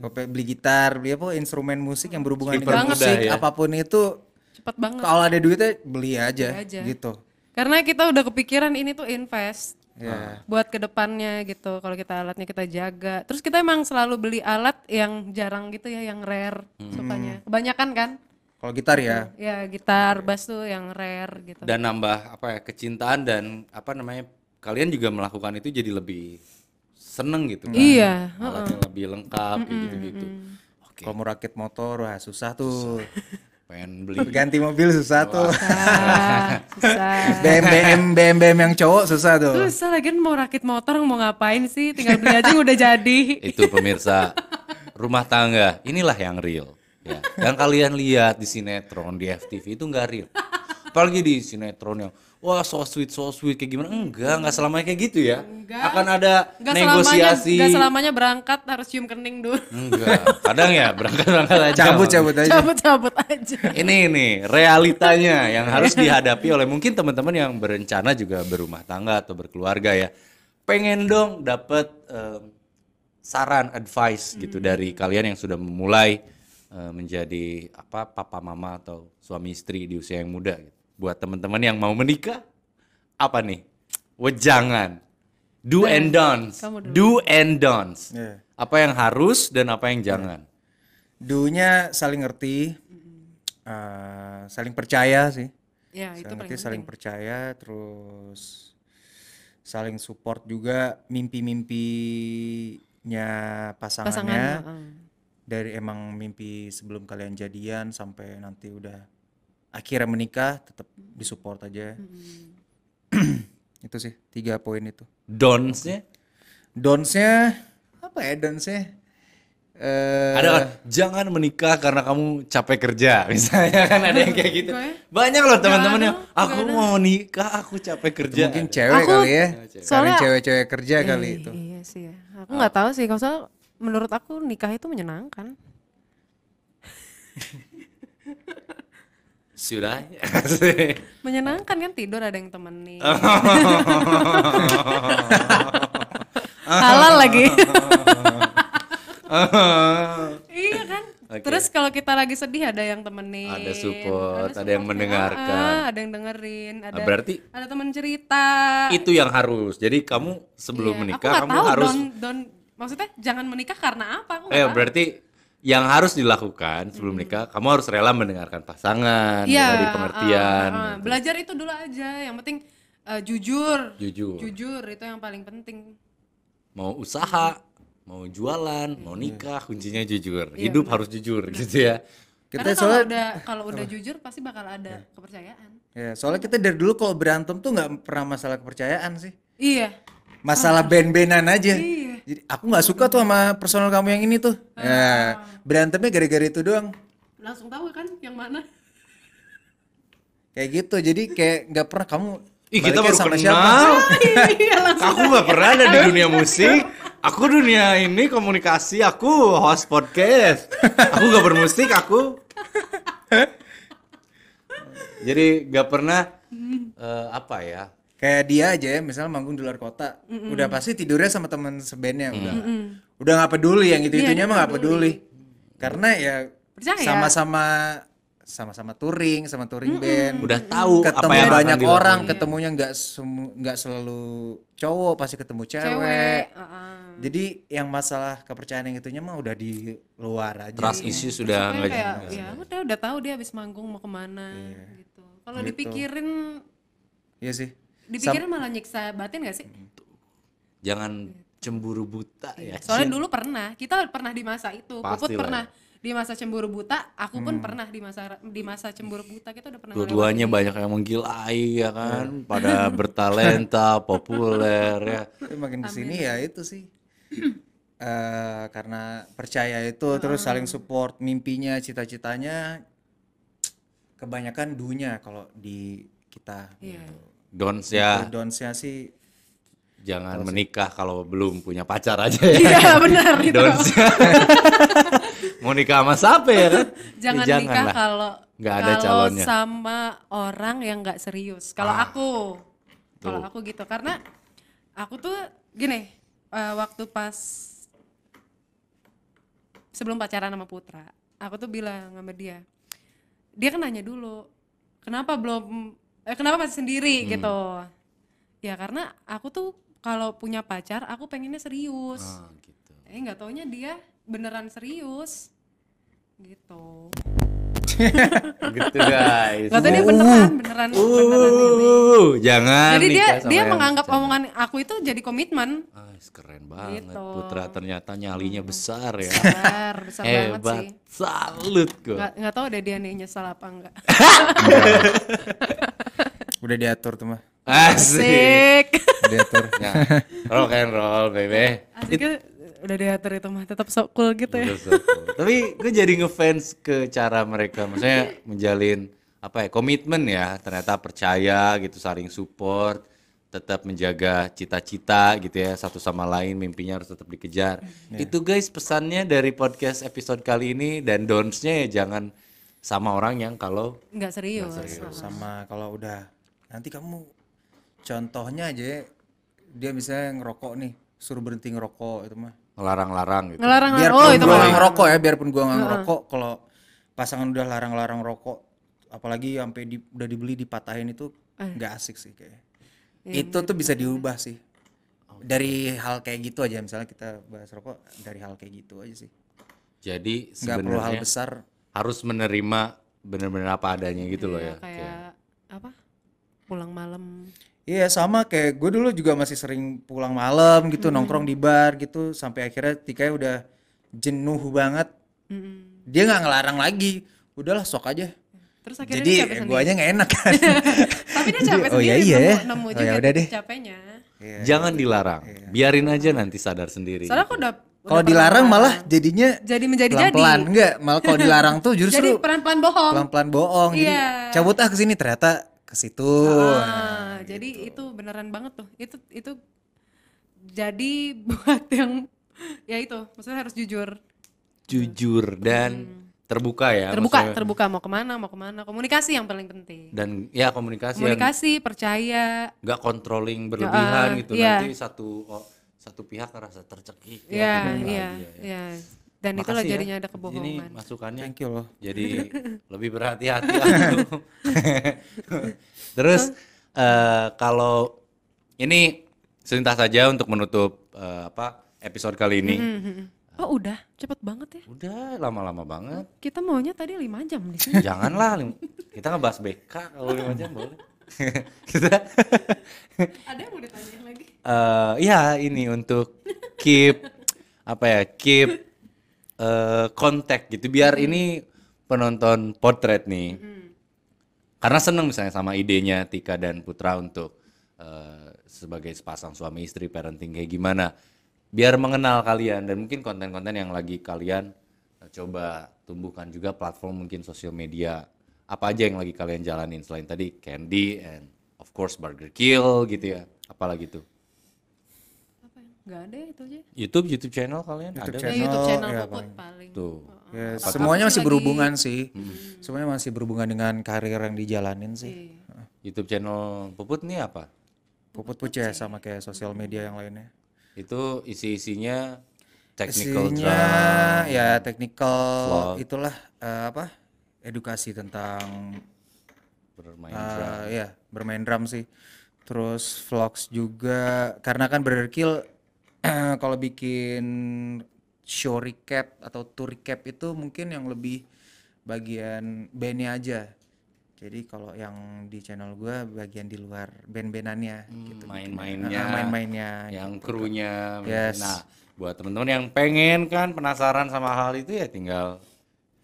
Pengen beli gitar, beli apa instrumen musik yang berhubungan dengan musik,
ya.
apa pun itu,
Cepet banget.
kalau ada duitnya beli aja,
Beli aja.
gitu.
Karena kita udah kepikiran ini tuh invest
Ya.
buat ke depannya gitu. Kalau kita alatnya kita jaga. Terus kita emang selalu beli alat yang jarang gitu ya, yang rare sukanya. Kebanyakan kan?
Kalau gitar ya,
Ya gitar, bass tuh yang rare gitu.
Dan nambah apa ya kecintaan dan apa namanya kalian juga melakukan itu jadi lebih seneng gitu kan.
Iya,
Alatnya lebih lengkap gitu-gitu. Oke,
kalau mau rakit motor, wah susah tuh.
pengen beli
Ganti mobil susah tuh.
Susah, susah.
BM BM BM BM yang cowok susah tuh.
Susah lagi mau rakit motor mau ngapain sih? Tinggal beli aja udah jadi.
itu pemirsa rumah tangga inilah yang real ya yang kalian lihat di sinetron di FTV itu nggak real apalagi di sinetron yang wah so sweet so sweet kayak gimana enggak nggak selamanya kayak gitu ya akan ada
Gak selamanya,
negosiasi
gak selamanya berangkat harus cium kening dulu.
enggak kadang ya berangkat berangkat aja
Cabut cabut aja.
Cabut-cabut aja.
ini nih realitanya yang harus dihadapi oleh mungkin teman-teman yang berencana juga berumah tangga atau berkeluarga ya pengen dong dapat em, saran advice gitu dari kalian yang sudah memulai eh, menjadi apa papa mama atau suami istri di usia yang muda gitu. Buat teman-teman yang mau menikah apa nih wejangan do and don'ts do and don'ts
Iya.
apa yang harus dan apa yang jangan
Dunya saling ngerti, eh, saling percaya sih.
Ya itu
saling
paling
ngerti, saling percaya, terus saling support juga mimpi-mimpinya pasangannya.
pasangannya.
Dari emang mimpi sebelum kalian jadian sampai nanti udah akhirnya menikah, tetap disupport aja. itu sih tiga poin itu.
don'ts-nya
Donsnya apa ya donsnya? Eh,
Ada kan, jangan menikah karena kamu capek kerja, misalnya kan ada yang kayak gitu.
Ya?
Banyak loh teman-teman yang aku mau nikah, aku capek kerja.
mungkin cewek
Aku-
kali ya.
Soalnya-
cewek-cewek kerja kali
Iya,
itu.
Iya sih ya. Aku nggak tahu sih. Kalau menurut aku nikah itu menyenangkan.
Sudah.
Menyenangkan kan tidur ada yang temenin. Halal lagi. iya kan.
Oke.
Terus kalau kita lagi sedih ada yang temenin.
Ada support, ada yang
supportnya.
mendengarkan.
Ah, ada yang dengerin, ada
berarti
ada teman cerita.
itu yang harus. Jadi kamu sebelum
Iya,
menikah kamu
tahu
harus
don, don, maksudnya jangan menikah karena apa? Aku
Eh
tahu.
berarti yang harus dilakukan sebelum menikah, kamu harus rela mendengarkan pasangan,
Iya,
dari pengertian,
ah, ah,
gitu.
belajar itu dulu aja. Yang penting eh, jujur.
jujur.
Jujur itu yang paling penting.
Mau usaha, mau jualan, mau nikah, kuncinya jujur. Hidup harus jujur gitu ya.
Kita
Karena kalau
soalnya
udah kalau udah jujur pasti bakal ada kepercayaan.
ya, soalnya kita dari dulu kalau berantem tuh nggak pernah masalah kepercayaan sih.
Iya.
Masalah ben-benan aja.
Iya.
Jadi aku nggak suka tuh sama personal kamu yang ini tuh.
Ah.
Ya, berantemnya gara-gara itu doang.
Langsung tahu kan yang mana?
Kayak gitu. Jadi kayak nggak pernah kamu
Ih kita baru
sama
kenal.
siapa?
iya.
Aku nggak pernah ada di dunia musik. Aku dunia ini komunikasi. Aku host podcast. Aku nggak bermusik. Aku. Jadi nggak pernah eh, apa ya?
Kayak dia aja ya, misalnya manggung di luar kota, udah pasti tidurnya sama teman sebandnya udah. Udah nggak peduli yang itu itunya
Iya,
mah nggak peduli. Karena ya
Percaya.
sama-sama sama-sama touring, sama touring band.
Udah tahu apa
ketemu
yang akan
banyak
dilakukan.
orang, ketemunya nggak nggak selalu cowok, pasti ketemu cewek.
Cewek. heeh.
Jadi yang masalah kepercayaan yang itunya mah udah di luar aja.
Trust issue sudah nggak
kayak ya udah udah tahu dia habis manggung mau ke mana gitu. Kalau
Gitu.
dipikirin
Iya sih.
Dipikirin malah nyiksa batin gak sih?
Jangan cemburu buta ya.
Soalnya dulu pernah, kita pernah di masa itu. Puput pernah di masa cemburu buta, aku pun pernah di masa di masa cemburu buta kita udah pernah.
Dua-duanya banyak yang menggilai ya kan, pada bertalenta, populer ya.
Tapi makin ke sini ya itu sih. Eh, karena percaya itu terus saling support mimpinya, cita-citanya kebanyakan dunya kalau di kita.
Iya.
Dons ya
Donsnya sih
jangan menikah kalau belum punya pacar aja ya.
Iya benar itu.
Dons mau nikah sama siapa ya kan?
Jangan
Ya,
nikah
lah.
kalau
Nggak ada
kalau
calonnya.
sama orang yang nggak serius. Kalau
Ah.
aku, kalau aku gitu karena aku tuh gini eh, waktu pas sebelum pacaran sama Putra, aku tuh bilang sama dia, dia kan nanya dulu, kenapa belum, eh, kenapa masih sendiri
Hmm.
gitu? Ya karena aku tuh kalau punya pacar, aku pengennya serius.
Ah, gitu.
Eh nggak taunya dia beneran serius, gitu.
gitu guys.
Gak tau dia beneran, beneran, beneran ini.
Uh, jangan
Jadi dia dia menganggap
bercanda.
omongan aku itu jadi komitmen.
Ah, keren banget.
Gitu.
Putra ternyata nyalinya besar ya.
Besar, besar banget
Hebat.
sih.
Salut gue.
Nggak, nggak tahu deh dia nih nyesel apa enggak.
udah diatur tuh mah.
Asik.
Asik.
Diatur.
Nah, rock and roll, baby.
Asiknya udah diatur itu mah tetap sok cool gitu ya.
So cool. Tapi gue jadi ngefans ke cara mereka, maksudnya menjalin apa ya komitmen ya. Ternyata percaya gitu, saling support, tetap menjaga cita-cita gitu ya satu sama lain, mimpinya harus tetap dikejar. Itu guys pesannya dari podcast episode kali ini dan donsnya ya jangan sama orang yang kalau
Nggak serius.
sama kalau udah nanti kamu contohnya aja ya, dia misalnya ngerokok nih suruh berhenti ngerokok itu mah
ngelarang-larang gitu.
Ngelarang
biarpun
oh itu
gua ngerokok ya biarpun gua nggak ngerokok kalau pasangan udah larang-larang rokok apalagi sampai di, udah dibeli dipatahin itu nggak asik sih kayak itu tuh bisa diubah sih. Dari hal kayak gitu aja misalnya kita bahas rokok dari hal kayak gitu aja sih.
Jadi
nggak perlu hal
sebenarnya
besar.
harus menerima benar-benar apa adanya gitu loh ya.
Iya, kayak apa? Pulang malam.
Iya sama kayak gue dulu juga masih sering pulang malam gitu nongkrong di bar gitu sampai akhirnya Tika udah jenuh banget
Mm-mm.
dia nggak ngelarang lagi udahlah sok aja
Terus akhirnya
jadi aja nggak enak kan
Tapi dia capek
Oh, iya,
sendiri
iya
nemu,
ya.
nemu
Oh,
juga
ya udah deh.
capeknya.
Iya.
Jangan dilarang. Biarin aja nanti sadar sendiri.
Soalnya aku udah
kalau dilarang malah jadinya
jadi menjadi jadi.
pelan-pelan enggak malah kalau dilarang tuh
Jadi
justru
pelan-pelan bohong.
pelan-pelan bohong jadi
Iya.
cabut ah ke sini ternyata ke situ
Ah, jadi itu beneran banget tuh. Itu itu jadi buat yang ya itu, maksudnya harus jujur.
jujur dan terbuka ya.
terbuka,
maksudnya.
terbuka mau ke mana, mau ke mana. Komunikasi yang paling penting.
Dan ya komunikasi, yang
Komunikasi, percaya.
nggak controlling berlebihan
Ya,
gitu.
iya.
Nanti satu oh, satu pihak ngerasa tercekik.
Iya,
gitu.
iya,
ya.
iya. Dan itulah
Makasih ya.
jadinya ada
Ini
kebohongan.
masukannya
thank you loh
jadi lebih berhati-hati. Terus eh, kalau ini selintas saja untuk menutup eh, apa episode kali ini.
Mhm. Oh udah, cepet banget ya.
Udah lama-lama banget.
Kita maunya tadi 5 jam di sini.
Janganlah lim- kita ngebahas BK kalau lima jam boleh. kita
Ada yang mau ditanya lagi?
eh ya ini untuk keep apa ya keep kontak gitu. Biar ini penonton potret nih. Karena seneng misalnya sama idenya Tika dan Putra untuk eh, sebagai sepasang suami istri parenting kayak gimana. Biar mengenal kalian dan mungkin konten-konten yang lagi kalian eh, coba tumbuhkan juga platform mungkin sosial media. Apa aja yang lagi kalian jalanin selain tadi Candy and of course Burger Kill gitu ya. Apalagi tuh
Ya? Nggak ada ya itu aja.
YouTube YouTube channel kalian? Ada
Ya,
Channel,
YouTube channel
ya,
Puput
paling.
paling.
tuh.
Ya,
Apa
semuanya
sih
masih
lagi-
berhubungan sih. Semuanya masih berhubungan dengan karir yang dijalanin sih.
Iya.
YouTube channel Puput nih apa?
Puput pucet sama kayak sosial media yang lainnya.
Itu isi-isinya technical
Isinya
drum
ya technical
Vlog.
itulah eh, apa edukasi tentang
bermain
eh,
drum.
ya bermain drum sih. Terus vlogs juga karena kan berkill kalau bikin show recap atau tour recap itu mungkin yang lebih bagian bandnya aja. Jadi kalau yang di channel gua bagian di luar band-bandannya gitu
main-mainnya
Ah, main-mainnya
yang krunya
Yes.
nah buat temen-temen yang pengen kan penasaran sama hal itu ya tinggal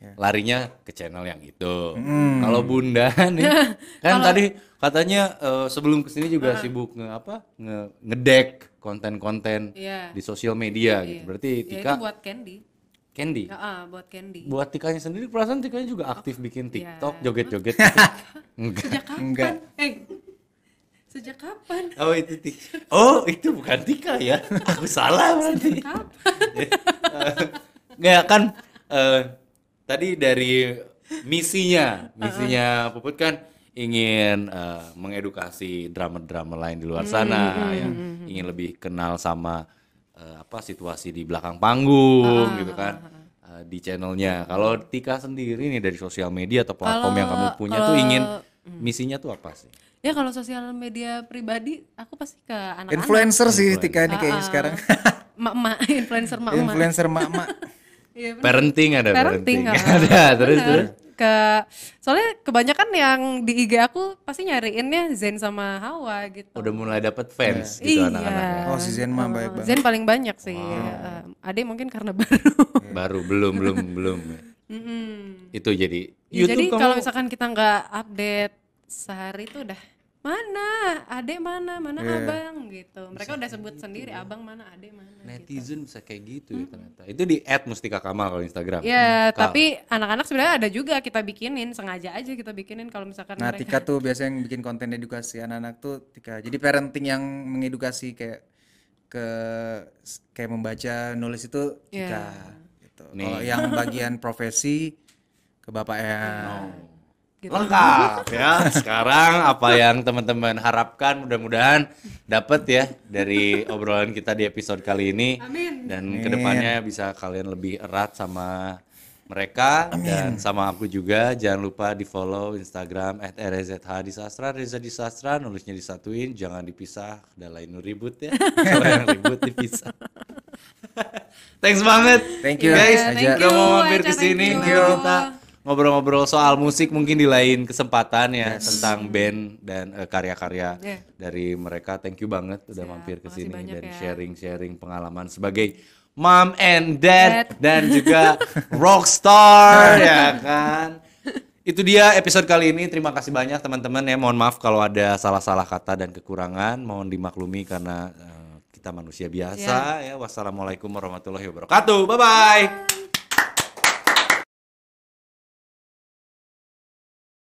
Ya.
larinya ke channel yang itu
Hmm.
kalau bunda nih kan tadi katanya eh, sebelum ke sini juga sibuk nge apa nge ngedek konten-konten
Iya.
di sosial media gitu berarti
Ya itu
Tika
buat Candy.
Candy.
Ya, ah, buat Candy.
Buat Tikanya sendiri perasaan Tikanya juga aktif
Oh,
bikin
iya.
TikTok, joget-joget. Enggak.
Sejak kapan?
Enggak.
Eh, sejak kapan?
Oh itu Tika. Oh itu bukan Tika ya. Aku salah berarti.
Kapan?
Nggak kan eh, tadi dari misinya, misinya Puput kan ingin eh, mengedukasi drama-drama lain di luar sana yang ingin lebih kenal sama eh, apa situasi di belakang panggung gitu kan eh, di channelnya. Kalau Tika sendiri nih dari sosial media atau platform yang kamu
Kalau-
punya tuh ingin misinya tuh apa sih?
Ya kalau sosial media pribadi aku pasti ke anak-anak.
Influencer sih Tika ini kayaknya sekarang.
Mak-mak, influencer mak-mak.
Influencer mak-mak.
Iya, bener.
Parenting ada
parenting
parenting.
ah.
ada terus
Bener.
terus.
ke soalnya kebanyakan yang di IG aku pasti nyariinnya Zen sama Hawa gitu
Udah mulai dapat fans gitu
Iya.
anak-anaknya.
Oh si Zen mah baik banget.
Zen paling banyak sih Eh, Ade mungkin karena baru
Baru belum belum belum.
Mm-mm.
Itu jadi
Ya, jadi
YouTube
kalau
kamu
misalkan kita nggak update sehari itu udah mana Ade mana mana
Iya.
abang gitu mereka udah sebut sendiri abang mana Ade mana gitu.
netizen bisa kayak gitu ya ternyata. Itu di @mustika kamal kalau Instagram.
Ya,
Kal.
tapi anak-anak sebenarnya ada juga kita bikinin, sengaja aja kita bikinin kalau misalkan
Nah
mereka
Tika tuh biasanya yang bikin konten edukasi anak-anak tuh Tika. Jadi parenting yang mengedukasi kayak ke kayak membaca nulis itu Tika. Gitu. Kalau yang bagian profesi ke bapaknya.
Gitu.
lengkap ya. Sekarang apa yang teman-teman harapkan mudah-mudahan dapat ya dari obrolan kita di episode kali ini.
Amin.
Dan ke depannya bisa kalian lebih erat sama mereka dan sama aku juga. Jangan lupa di follow Instagram @rzhdisastra, Reza Disastra, nulisnya disatuin, jangan dipisah. Udah lain ribut ya. Kalau yang ribut dipisah. Thanks banget.
Thank you,
guys.
Thank
Udah mau mampir ke sini.
thank
Nanti
you.
Kita ngobrol-ngobrol soal musik mungkin di lain kesempatan ya tentang band dan eh, karya-karya
Yeah.
dari mereka. Thank you banget udah
Siap,
mampir ke sini dan
ya.
sharing-sharing pengalaman sebagai mom and dad
Dad.
dan juga rockstar ya kan. Itu dia episode kali ini. Terima kasih banyak teman-teman ya. Mohon maaf kalau ada salah-salah kata dan kekurangan. Mohon dimaklumi karena eh, kita manusia biasa ya. Wassalamualaikum warahmatullahi wabarakatuh. Bye bye.